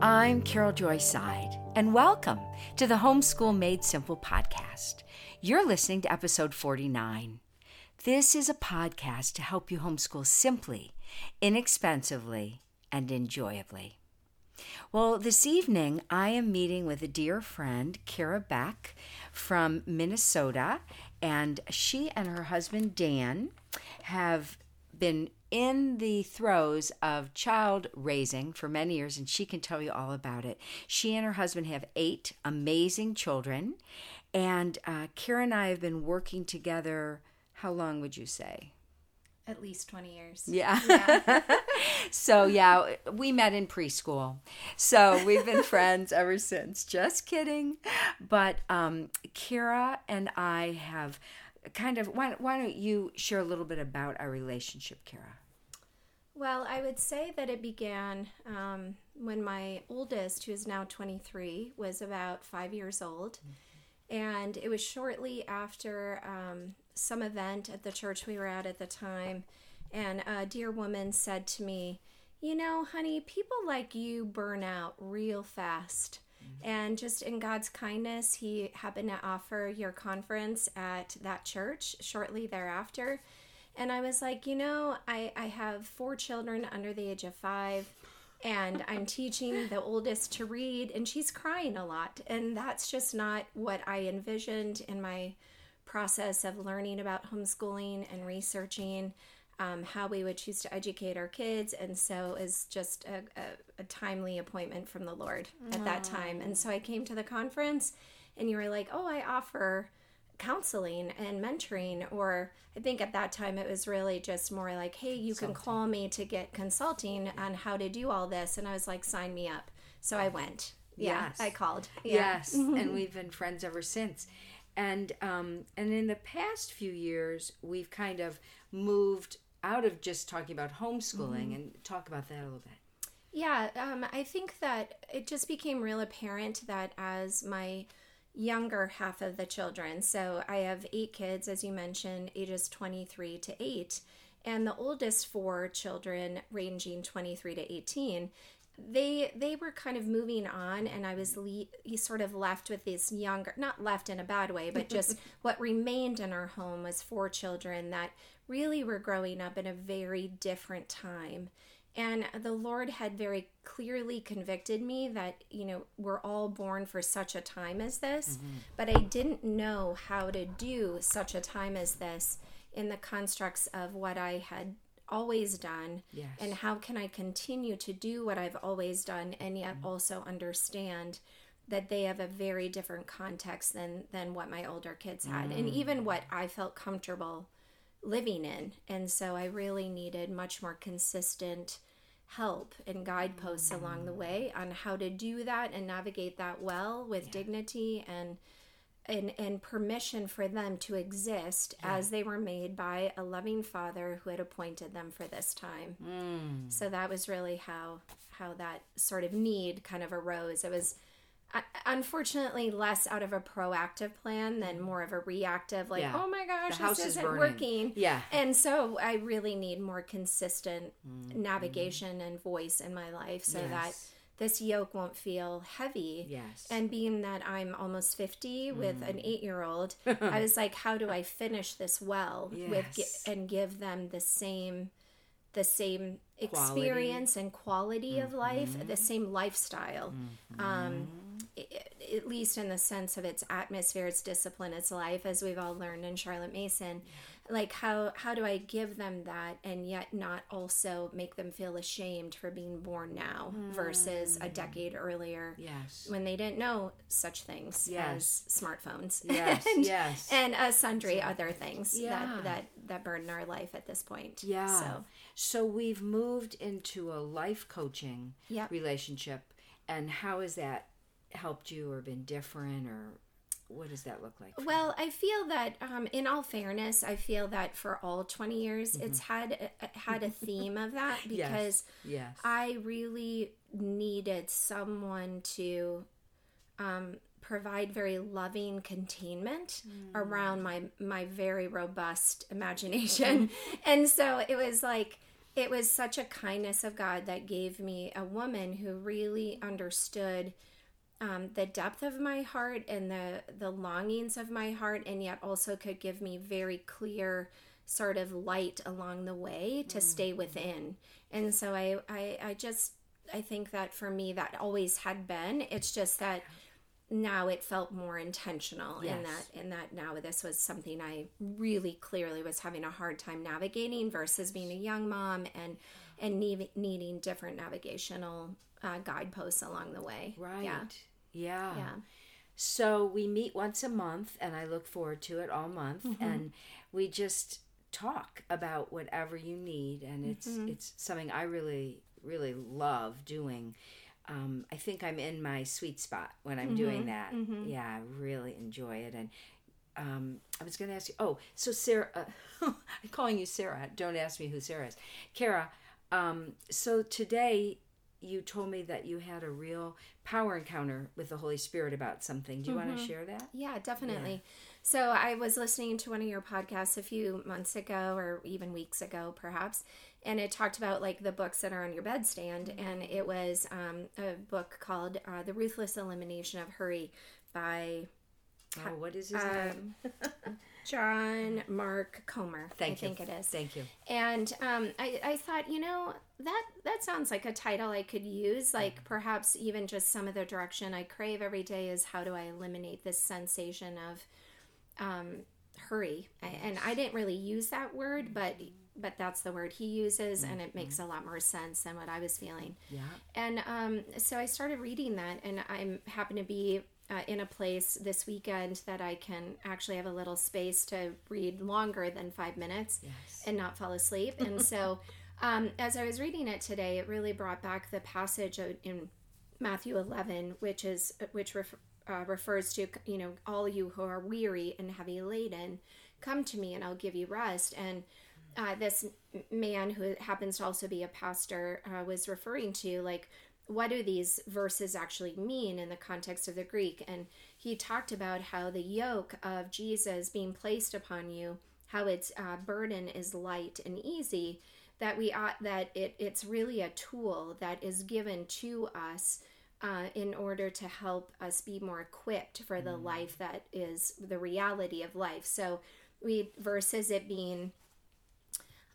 I'm Carol Joy Seid, and welcome to the Homeschool Made Simple podcast. You're listening to episode 49. This is a podcast to help you homeschool simply, inexpensively, and enjoyably. Well, this evening I am meeting with a dear friend, Kara Beck from Minnesota, and she and her husband Dan have been in the throes of child raising for many years, and she can tell you all about it. She and her husband have eight amazing children, and uh, Kara and I have been working together. How long would you say? At least 20 years. Yeah. yeah. so, yeah, we met in preschool. So, we've been friends ever since. Just kidding. But um, Kara and I have kind of, why, why don't you share a little bit about our relationship, Kara? Well, I would say that it began um, when my oldest, who is now 23, was about five years old. Mm-hmm. And it was shortly after um, some event at the church we were at at the time, and a dear woman said to me, You know, honey, people like you burn out real fast. And just in God's kindness, He happened to offer your conference at that church shortly thereafter. And I was like, You know, I, I have four children under the age of five and I'm teaching the oldest to read, and she's crying a lot. And that's just not what I envisioned in my process of learning about homeschooling and researching um, how we would choose to educate our kids. And so is just a, a, a, timely appointment from the Lord at that time. And so I came to the conference and you were like, oh, I offer counseling and mentoring or i think at that time it was really just more like hey you can call me to get consulting on how to do all this and i was like sign me up so i went yeah yes. i called yeah. yes and we've been friends ever since and um, and in the past few years we've kind of moved out of just talking about homeschooling mm-hmm. and talk about that a little bit yeah um, i think that it just became real apparent that as my younger half of the children so i have eight kids as you mentioned ages 23 to 8 and the oldest four children ranging 23 to 18 they they were kind of moving on and i was le- sort of left with these younger not left in a bad way but just what remained in our home was four children that really were growing up in a very different time and the lord had very clearly convicted me that you know we're all born for such a time as this mm-hmm. but i didn't know how to do such a time as this in the constructs of what i had always done yes. and how can i continue to do what i've always done and yet mm-hmm. also understand that they have a very different context than than what my older kids had mm. and even what i felt comfortable living in and so i really needed much more consistent help and guideposts mm. along the mm. way on how to do that and navigate that well with yeah. dignity and and, and permission for them to exist yeah. as they were made by a loving father who had appointed them for this time. Mm. So that was really how how that sort of need kind of arose. It was unfortunately less out of a proactive plan than more of a reactive like yeah. oh my gosh the this isn't is working yeah and so i really need more consistent mm. navigation and voice in my life so yes. that this yoke won't feel heavy. Yes. And being that I'm almost 50 with mm. an eight year old, I was like, how do I finish this well yes. with and give them the same the same experience quality. and quality mm-hmm. of life, the mm-hmm. same lifestyle. Mm-hmm. Um, at least in the sense of its atmosphere, its discipline, its life, as we've all learned in Charlotte Mason. Yeah like how how do i give them that and yet not also make them feel ashamed for being born now mm. versus a hmm. decade earlier yes when they didn't know such things yes. as smartphones yes and, yes and uh, sundry other things yeah. that that that burden our life at this point yeah so so we've moved into a life coaching yep. relationship and how is that helped you or been different or what does that look like? Well, I feel that, um, in all fairness, I feel that for all twenty years, mm-hmm. it's had had a theme of that because yes. yes. I really needed someone to um, provide very loving containment mm. around my my very robust imagination, and so it was like it was such a kindness of God that gave me a woman who really understood um, the depth of my heart and the the longings of my heart, and yet also could give me very clear sort of light along the way to mm. stay within. And so I, I I just I think that for me that always had been. It's just that now it felt more intentional yes. in that in that now this was something I really clearly was having a hard time navigating versus being a young mom and and need, needing different navigational uh, guideposts along the way. Right. Yeah. Yeah. Yeah. So we meet once a month, and I look forward to it all month, mm-hmm. and we just talk about whatever you need, and it's mm-hmm. it's something I really really love doing um, I think I'm in my sweet spot when I'm mm-hmm, doing that. Mm-hmm. Yeah, I really enjoy it. And um, I was going to ask you. Oh, so Sarah, uh, I'm calling you Sarah. Don't ask me who Sarah is. Kara. Um, so today you told me that you had a real power encounter with the Holy Spirit about something. Do you mm-hmm. want to share that? Yeah, definitely. Yeah. So I was listening to one of your podcasts a few months ago, or even weeks ago, perhaps, and it talked about like the books that are on your bedstand and it was um, a book called uh, the ruthless elimination of hurry by oh, what is his um, name john mark comer Thank i you. think it is thank you and um, I, I thought you know that that sounds like a title i could use like mm-hmm. perhaps even just some of the direction i crave every day is how do i eliminate this sensation of um, hurry and i didn't really use that word but but that's the word he uses mm-hmm. and it makes mm-hmm. a lot more sense than what i was feeling yeah and um, so i started reading that and i'm happen to be uh, in a place this weekend that i can actually have a little space to read longer than five minutes yes. and not fall asleep and so um, as i was reading it today it really brought back the passage in matthew 11 which is which ref, uh, refers to you know all you who are weary and heavy laden come to me and i'll give you rest and uh, this man who happens to also be a pastor uh, was referring to like what do these verses actually mean in the context of the greek and he talked about how the yoke of jesus being placed upon you how its uh, burden is light and easy that we ought that it, it's really a tool that is given to us uh, in order to help us be more equipped for the mm. life that is the reality of life so we versus it being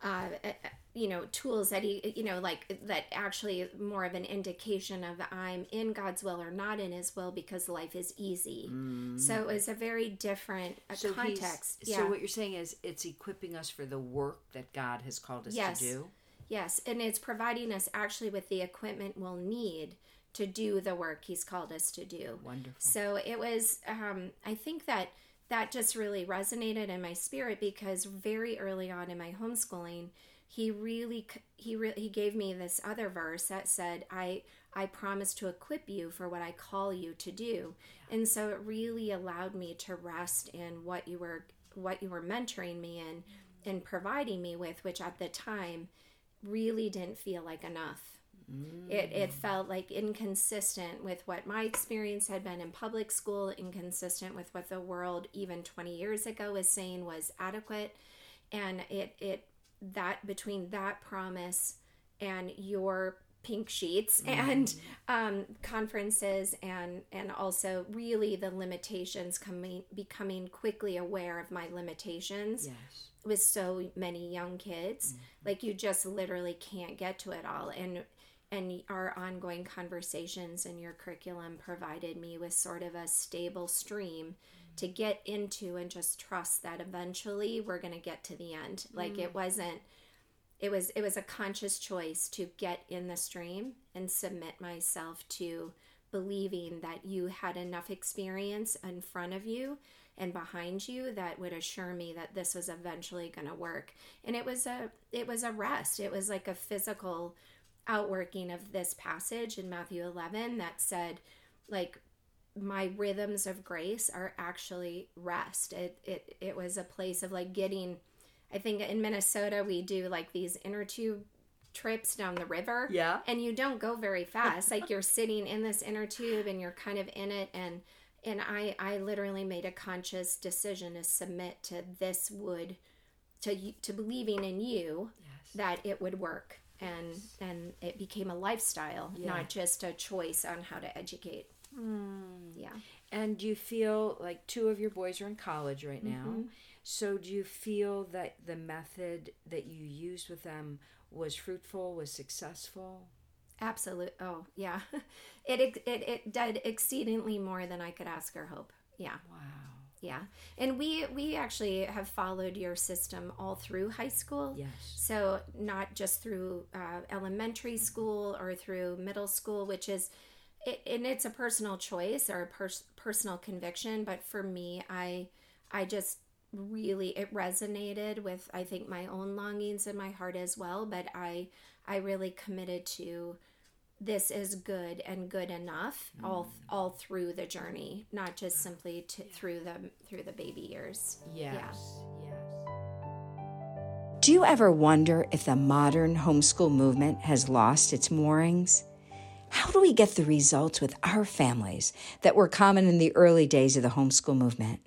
uh, uh, you know tools that he you know like that actually more of an indication of i'm in god's will or not in his will because life is easy mm. so it's a very different uh, so context yeah. so what you're saying is it's equipping us for the work that god has called us yes. to do yes and it's providing us actually with the equipment we'll need to do the work he's called us to do wonderful so it was um, i think that that just really resonated in my spirit because very early on in my homeschooling he really he really he gave me this other verse that said i i promise to equip you for what i call you to do yeah. and so it really allowed me to rest in what you were what you were mentoring me in and providing me with which at the time really didn't feel like enough Mm. It, it mm. felt like inconsistent with what my experience had been in public school, inconsistent with what the world even 20 years ago was saying was adequate. And it, it that between that promise and your pink sheets mm. and um, conferences and and also really the limitations coming becoming quickly aware of my limitations yes. with so many young kids mm-hmm. like you just literally can't get to it all and and our ongoing conversations and your curriculum provided me with sort of a stable stream to get into and just trust that eventually we're going to get to the end. Like it mm. wasn't it was it was a conscious choice to get in the stream and submit myself to believing that you had enough experience in front of you and behind you that would assure me that this was eventually going to work. And it was a it was a rest. It was like a physical outworking of this passage in Matthew 11 that said, like, my rhythms of grace are actually rest. It, it, it was a place of like getting, I think in Minnesota, we do like these inner tube trips down the river. Yeah. And you don't go very fast. like you're sitting in this inner tube and you're kind of in it. And, and I, I literally made a conscious decision to submit to this would to to believing in you yes. that it would work and and it became a lifestyle yeah. not just a choice on how to educate. Mm. yeah. And do you feel like two of your boys are in college right now. Mm-hmm. so do you feel that the method that you used with them was fruitful was successful? Absolutely oh yeah. It, it it did exceedingly more than i could ask or hope. Yeah. Wow yeah. And we we actually have followed your system all through high school. Yes. So not just through uh, elementary school or through middle school which is it, and it's a personal choice or a pers- personal conviction but for me i i just really it resonated with i think my own longings in my heart as well but i i really committed to this is good and good enough mm. all all through the journey not just simply to, through the through the baby years. Yes. Yeah. yes. Do you ever wonder if the modern homeschool movement has lost its moorings? How do we get the results with our families that were common in the early days of the homeschool movement?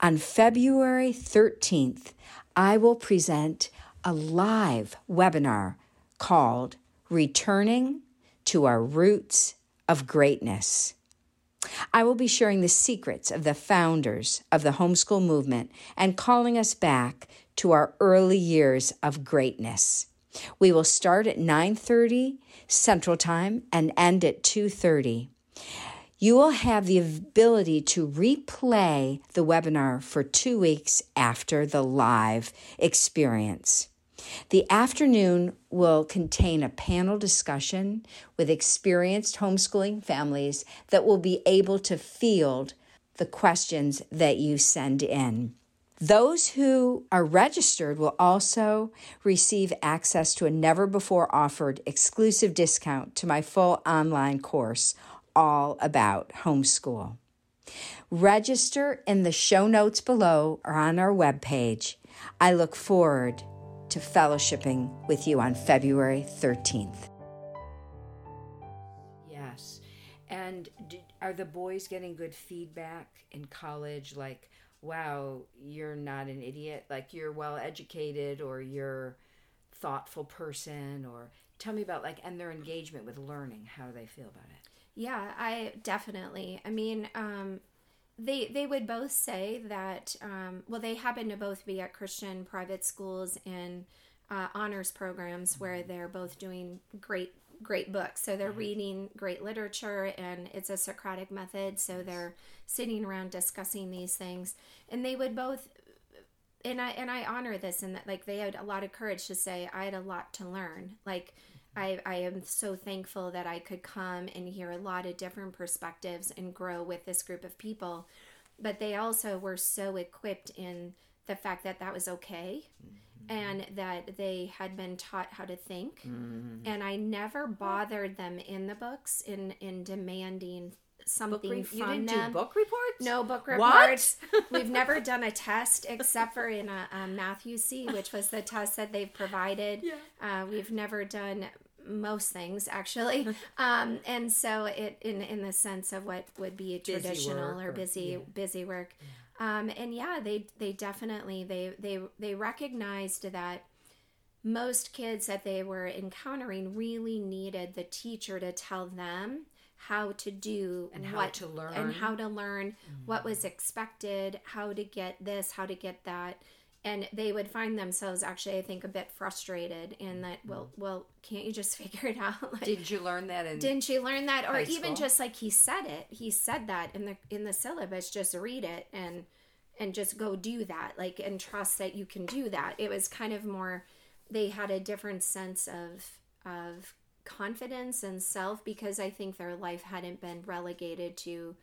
On february 13th i will present a live webinar called returning to our roots of greatness. I will be sharing the secrets of the founders of the homeschool movement and calling us back to our early years of greatness. We will start at 9:30 Central Time and end at 2:30. You will have the ability to replay the webinar for 2 weeks after the live experience. The afternoon will contain a panel discussion with experienced homeschooling families that will be able to field the questions that you send in. Those who are registered will also receive access to a never before offered exclusive discount to my full online course, all about homeschool. Register in the show notes below or on our webpage. I look forward to fellowshipping with you on February 13th. Yes. And are the boys getting good feedback in college? Like, wow, you're not an idiot. Like, you're well educated or you're thoughtful person or tell me about like and their engagement with learning how do they feel about it yeah i definitely i mean um they they would both say that um, well they happen to both be at christian private schools and uh, honors programs where they're both doing great great books. So they're reading great literature and it's a socratic method. So they're sitting around discussing these things. And they would both and i and i honor this and that like they had a lot of courage to say i had a lot to learn. Like I, I am so thankful that I could come and hear a lot of different perspectives and grow with this group of people. But they also were so equipped in the fact that that was okay mm-hmm. and that they had been taught how to think. Mm-hmm. And I never bothered them in the books in, in demanding something re- from you didn't them. Do book reports? No book reports. We've never done a test except for in a, a Math-U-See, which was the test that they've provided. Yeah. Uh, we've never done most things actually um, and so it in in the sense of what would be traditional or, or, busy yeah. busy work yeah. Um, and yeah they they definitely they they they recognized that most kids that they were encountering really needed the teacher to tell them how to do and what, how to learn and how to learn mm-hmm. what was expected how to get this how to get that and they would find themselves actually i think a bit frustrated in that well mm-hmm. well can't you just figure it out? Like, did you learn that in didn't you learn that? Or even just like he said it he said that in the in the syllabus just read it and and just go do that like and trust that you can do that. It was kind of more they had a different sense of of confidence and self because i think their life hadn't been relegated to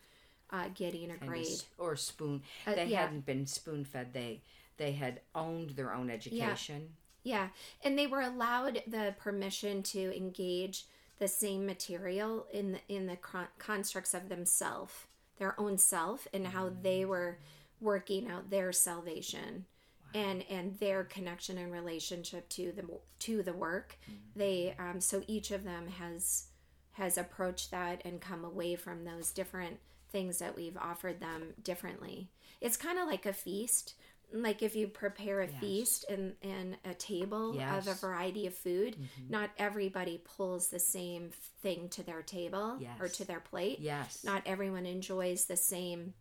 uh, getting a grade. or spoon uh, they yeah. hadn't been spoon fed they they had owned their own education. Yeah. yeah. And they were allowed the permission to engage the same material in the, in the con- constructs of themselves, their own self, and how mm-hmm. they were working out their salvation. And, and their connection and relationship to the to the work, mm-hmm. they um, so each of them has has approached that and come away from those different things that we've offered them differently. It's kind of like a feast like if you prepare a Yes. feast and and a table of a Mm-hmm. variety of food, not everybody pulls the same thing to their table or to their plate. Yes. Not everyone enjoys the same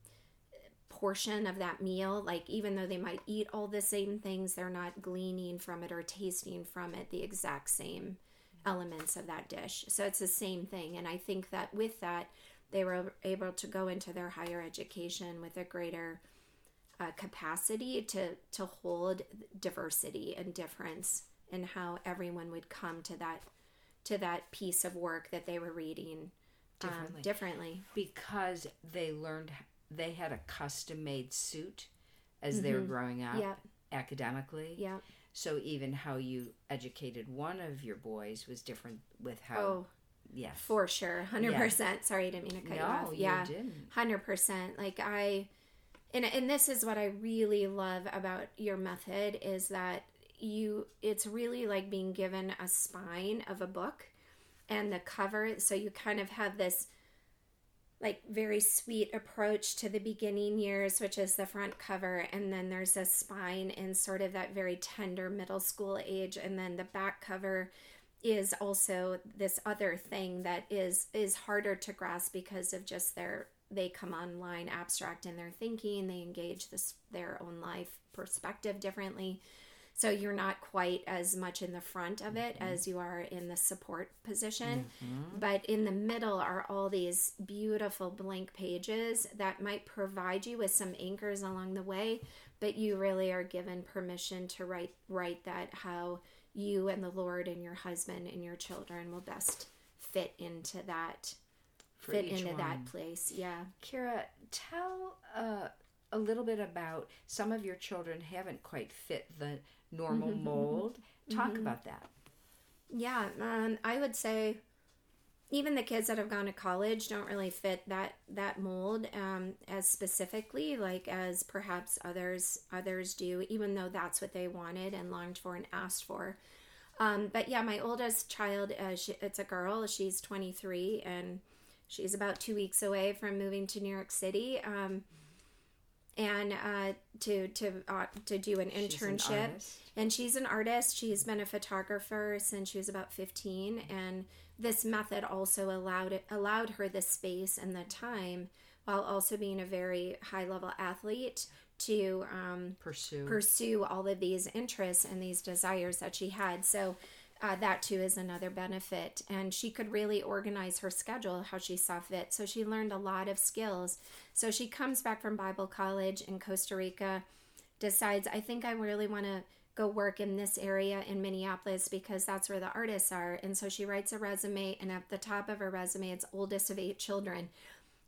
portion of that meal. Like even though they might eat all the same things, they're not gleaning from it or tasting from it the exact same elements of that dish. So it's the same thing. And I think that with that, they were able to go into their higher education with a greater uh, capacity to to hold diversity and difference and how everyone would come to that to that piece of work that they were reading um, Differently. differently. because they learned they had a custom made suit as they were growing up Yep. academically. Yeah. So even how you educated one of your boys was different with how Oh, yes. for sure. 100%. Sorry, I didn't mean to cut you No, off. you yeah. didn't. 100%. Like I and and this is what I really love about your method is that you it's really like being given a spine of a book and the cover. So you kind of have this like very sweet approach to the beginning years which is the front cover. And then there's a spine in sort of that very tender middle school age. And then the back cover is also this other thing that is is harder to grasp because of just their they come online abstract in their thinking they engage this their own life perspective differently. So you're not quite as much in the front of it mm-hmm. as you are in the support position. Mm-hmm. But in the middle are all these beautiful blank pages that might provide you with some anchors along the way but you really are given permission to write write that how you and the lord and your husband and your children will best fit into that fit into that place yeah Kira, tell uh, a little bit about some of your children haven't quite fit the normal mold. Talk about that. Yeah, um, I would say even the kids that have gone to college don't really fit that that mold um, as specifically like as perhaps others others do, even though that's what they wanted and longed for and asked for. Um, but yeah, my oldest child, uh, she, it's a girl. She's 23 and she's about two weeks away from moving to New York City. Um, and uh, to to uh, to do an She's an internship and she's an artist she's been a photographer since she was about 15 and this method also allowed it allowed her the space and the time while also being a very high level athlete to um, Pursue. pursue all of these interests and these desires that she had. So uh, that too is another benefit. And she could really organize her schedule how she saw fit. So she learned a lot of skills. So she comes back from Bible college in Costa Rica, decides, I think I really want to go work in this area in Minneapolis because that's where the artists are. And so she writes a resume, and at the top of her resume, it's oldest of eight children.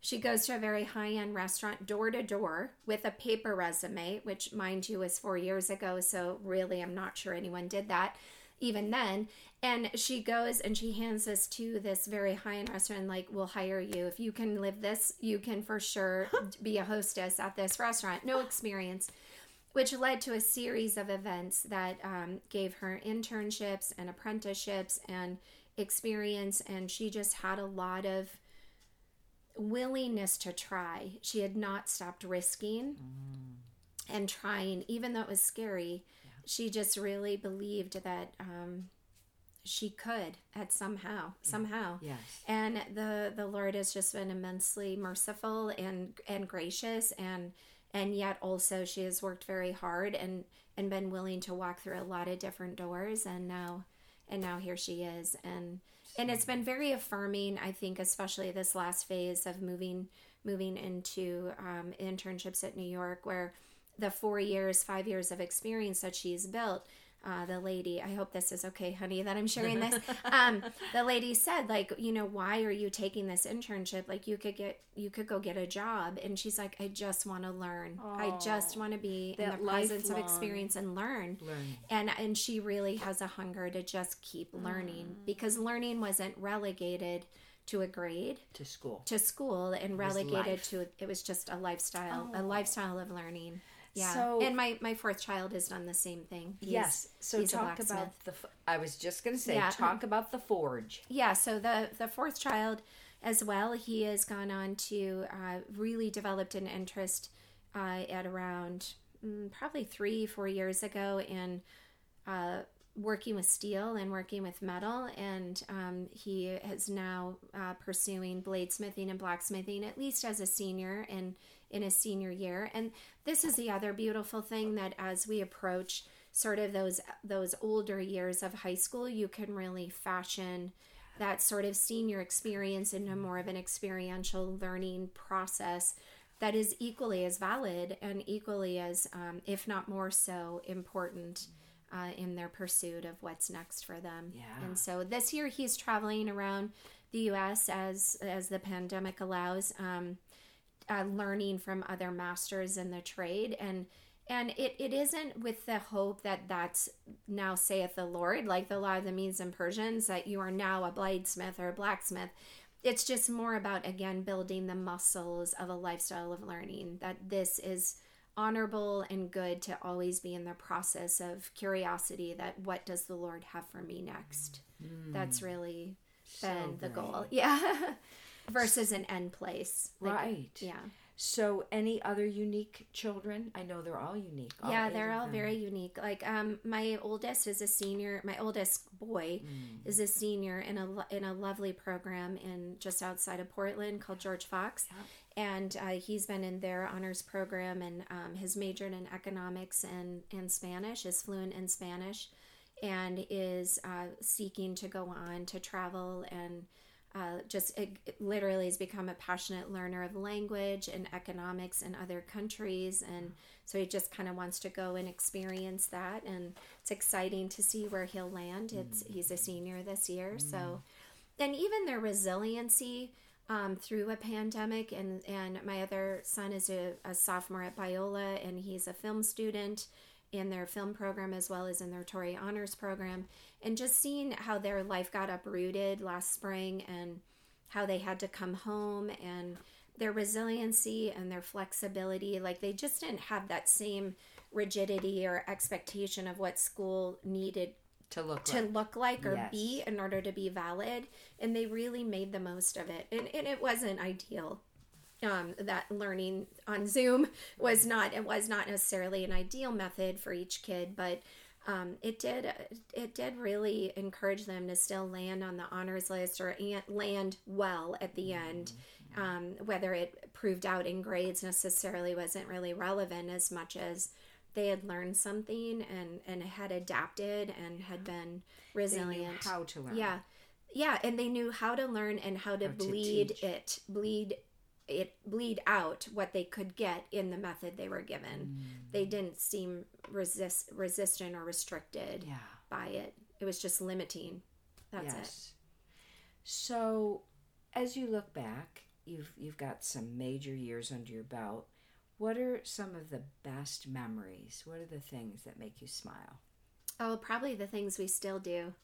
She goes to a very high end restaurant door to door with a paper resume, which, mind you, was four years ago. So, really, I'm not sure anyone did that even then. And she goes and she hands this to this very high end restaurant, like, we'll hire you. If you can live this, you can for sure be a hostess at this restaurant. No experience. Which led to a series of events that um, gave her internships and apprenticeships and experience. And she just had a lot of willingness to try. She had not stopped risking and trying, even though it was scary. She just really believed that um, she could at somehow, somehow. Yes. And the the Lord has just been immensely merciful and and gracious, and and yet also she has worked very hard and and been willing to walk through a lot of different doors, and now and now here she is, and and it's been very affirming. I think, especially this last phase of moving moving into um, internships at New York, where the four years, five years of experience that she's built. Uh, the lady, I hope this is okay, honey, that I'm sharing this. Um, the lady said, like, you know, why are you taking this internship? Like, you could get, you could go get a job. And she's like, I just want to learn. I just want to be in the presence of experience and learn. Learning. And and she really has a hunger to just keep learning because learning wasn't relegated to a grade To school. to school and relegated to it was just a lifestyle a lifestyle of learning yeah So- and my my fourth child has done the same thing He's- yes. So talk about the. I was just going to say, Yeah. talk about the forge. yeah so the the fourth child as well he has gone on to uh, really developed an interest uh, at around mm, probably three, four years ago in uh, working with steel and working with metal. And um, he is now uh, pursuing bladesmithing and blacksmithing, at least as a senior and in his senior year. And this is the other beautiful thing that as we approach sort of those those older years of high school, you can really fashion that sort of senior experience into more of an experiential learning process that is equally as valid and equally as, um, if not more so, important uh, in their pursuit of what's next for them. Yeah. And so this year he's traveling around the U.S. as as the pandemic allows, um, uh, learning from other masters in the trade and and it, it isn't with the hope that that's now saith the lord like the law of the medes and persians that you are now a bladesmith or a blacksmith it's just more about again building the muscles of a lifestyle of learning that this is honorable and good to always be in the process of curiosity that what does the lord have for me next? Mm. that's really So been the goal. Yeah. Versus an end place. Like, Right. yeah So, any other unique children? I know they're all unique. all yeah they're all them. very unique like um my oldest is a senior my oldest boy Mm. is a senior in a in a lovely program in just outside of portland called george fox and uh, he's been in their honors program and um, has majored in economics and, and spanish is fluent in spanish and is uh, seeking to go on to travel and uh, just it, it literally has become a passionate learner of language and economics in other countries. And so he just kind of wants to go and experience that. And it's exciting to see where he'll land. It's he's a senior this year. So and even their resiliency um, through a pandemic and and my other son is a, a sophomore at Biola and he's a film student in their film program as well as in their Torrey Honors program and just seeing how their life got uprooted last spring and how they had to come home and their resiliency and their flexibility like they just didn't have that same rigidity or expectation of what school needed to look to like. look like or Yes. be in order to be valid and they really made the most of it and, and it wasn't ideal um, that learning on zoom was not it was not necessarily an ideal method for each kid but um, it did it did really encourage them to still land on the honors list or land well at the end um, whether it proved out in grades necessarily wasn't really relevant as much as they had learned something and and had adapted and had been They knew resilient how to learn. yeah yeah and they knew how to learn and how to How bleed teach. it bleed it bleed out what they could get in the method they were given Mm. they didn't seem resist resistant or restricted Yeah. by it it was just limiting that's it. So, as you look back, you've you've got some major years under your belt. What are some of the best memories? What are the things that make you smile? oh probably the things we still do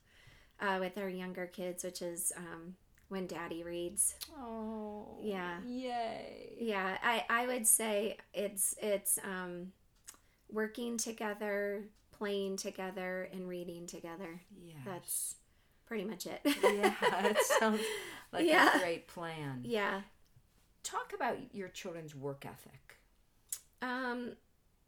uh, with our younger kids which is um, when daddy reads Oh, Yeah. Yay. yeah i i would say it's it's um working together playing together and reading together Yeah. that's pretty much it yeah, that sounds like Yeah. a great plan. yeah Talk about your children's work ethic. um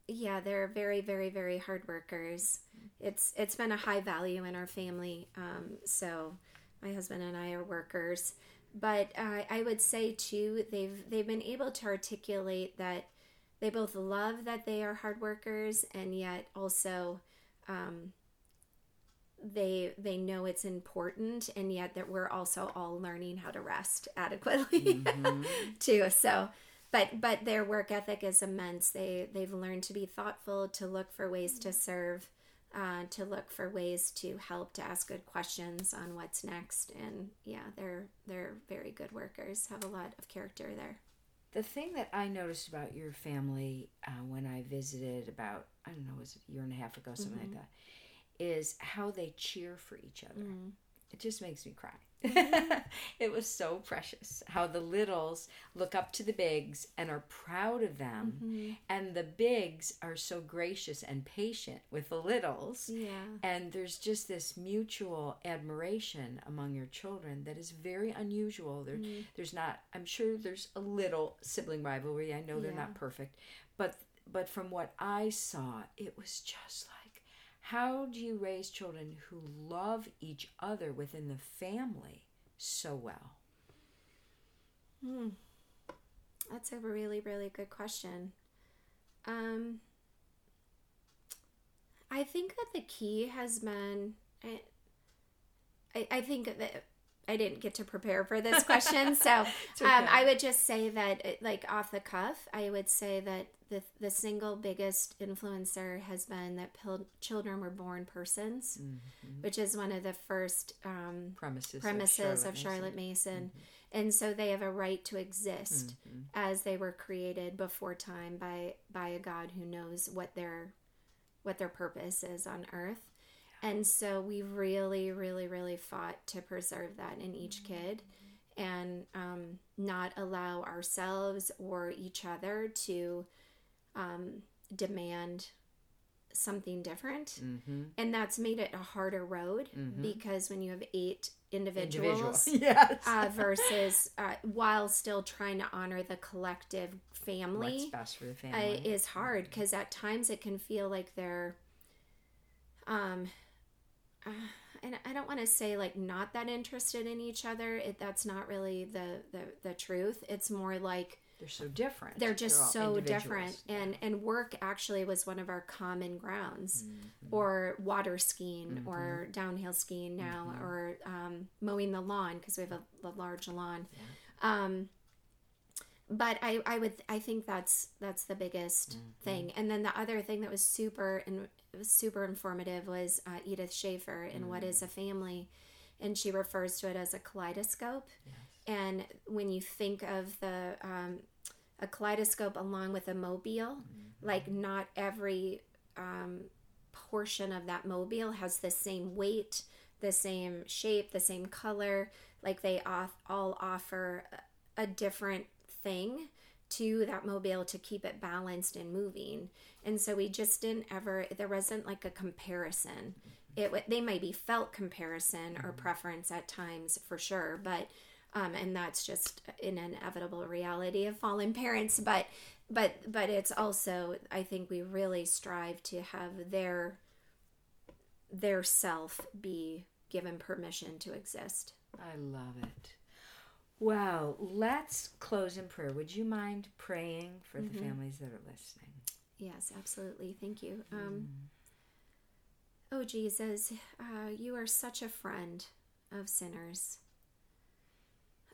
yeah they're very very very hard workers it's it's been a high value in our family um so my husband and i are workers. But uh, i would say too they've they've been able to articulate that they both love that they are hard workers and yet also um they they know it's important and yet that we're also all learning how to rest adequately too. So but but their work ethic is immense. They they've learned to be thoughtful to look for ways to serve uh, to look for ways to help to ask good questions on what's next and yeah they're they're very good workers have a lot of character there The thing that I noticed about your family uh, when I visited about, I don't know, it was a year and a half ago, something like that, is how they cheer for each other. It just makes me cry. it was so precious how the littles look up to the bigs and are proud of them, mm-hmm. and the bigs are so gracious and patient with the littles. yeah And there's just this mutual admiration among your children that is very unusual. There, mm-hmm. There's not. I'm sure there's a little sibling rivalry. I know they're Yeah. not perfect, but but from what I saw, it was just like, how do you raise children who love each other within the family so well? Hmm. That's a really, really good question. Um, I think that the key has been. I, I, I think that I didn't get to prepare for this question, so It's um. I would just say that, like off the cuff, I would say that the the single biggest influencer has been that pil- children were born persons, Mm-hmm. which is one of the first um, Premises, premises of Mason. Charlotte Mason. And so they have a right to exist Mm-hmm. as they were created before time by by a God who knows what their what their purpose is on earth. And so we really, really, really fought to preserve that in each kid and um, not allow ourselves or each other to um, demand something different. Mm-hmm. And that's made it a harder road because when you have eight Individual. individuals yes. uh, versus uh, while still trying to honor the collective What's family best for the uh, family? is hard because at times it can feel like they're um uh, and I don't want to say like not that interested in each other. It, that's not really the, the the truth. It's more like they're so different. they're just all so different and and work actually was one of our common grounds Mm-hmm. or water skiing or downhill skiing now Mm-hmm. or um, mowing the lawn because we have a, a large lawn um, but I, I would I think that's that's the biggest Mm-hmm. thing and then the other thing that was super and was super informative was uh, Edith Schaeffer in What Mm. is a Family and she refers to it as a kaleidoscope and when you think of the um, a kaleidoscope along with a mobile, like not every um, portion of that mobile has the same weight, the same shape, the same color. Like they off, all offer a different thing to that mobile to keep it balanced and moving. And so we just didn't ever. There wasn't like a comparison. It they maybe felt comparison or preference at times for sure, but um, and that's just an inevitable reality of fallen parents but but but it's also i think we really strive to have their their self be given permission to exist I love it. Well, let's close in prayer. Would you mind praying for the families that are listening? yes absolutely thank you um oh jesus uh, you are such a friend of sinners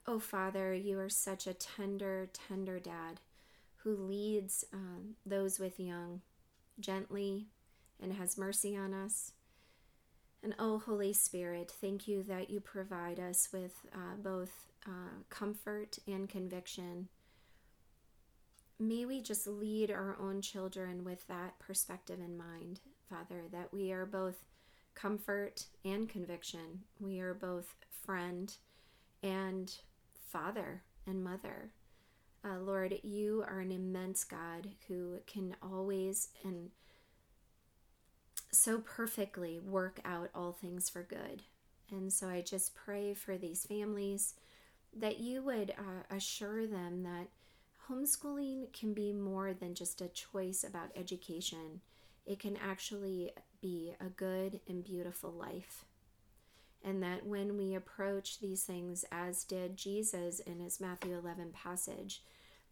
oh father you are such a tender tender dad who leads um, those with young gently and has mercy on us. And oh, Holy Spirit, thank you that you provide us with uh, both uh, comfort and conviction. May we just lead our own children with that perspective in mind, Father, that we are both comfort and conviction. We are both friend and father and mother. Uh, Lord, you are an immense God who can always and so perfectly work out all things for good. And so I just pray for these families that you would uh, assure them that homeschooling can be more than just a choice about education, it can actually be a good and beautiful life. And that when we approach these things, as did Jesus in his Matthew 11 passage,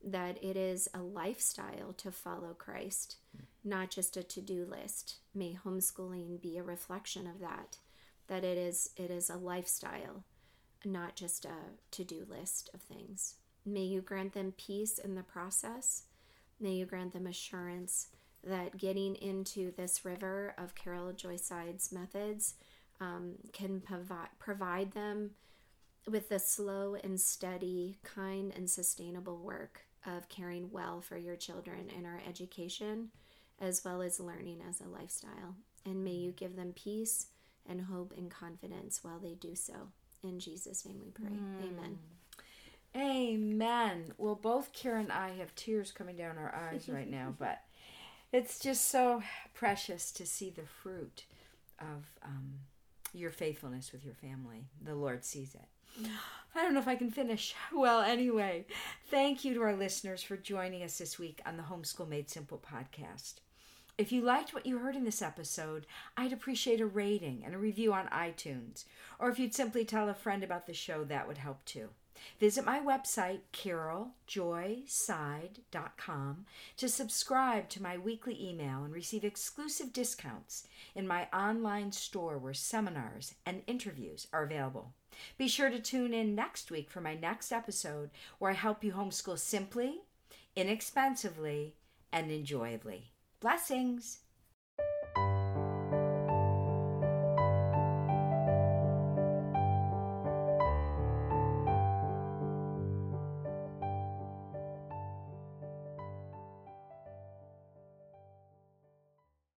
that it is a lifestyle to follow Christ, not just a to-do list. May homeschooling be a reflection of that, that it is it is a lifestyle, not just a to-do list of things. May you grant them peace in the process. May you grant them assurance that getting into this river of Carol Joy Seid's methods um, can provi- provide them with the slow and steady, kind and sustainable work of caring well for your children in our education, as well as learning as a lifestyle. And may you give them peace and hope and confidence while they do so. In Jesus' name we pray. Amen. Amen. Well, both Karen and I have tears coming down our eyes right now, but it's just so precious to see the fruit of um, your faithfulness with your family. The Lord sees it. I don't know if I can finish. Well, anyway, thank you to our listeners for joining us this week on the Homeschool Made Simple podcast. If you liked what you heard in this episode, I'd appreciate a rating and a review on iTunes. Or if you'd simply tell a friend about the show, that would help too. Visit my website, caroljoyseid.com, to subscribe to my weekly email and receive exclusive discounts in my online store where seminars and interviews are available. Be sure to tune in next week for my next episode where I help you homeschool simply, inexpensively, and enjoyably. Blessings!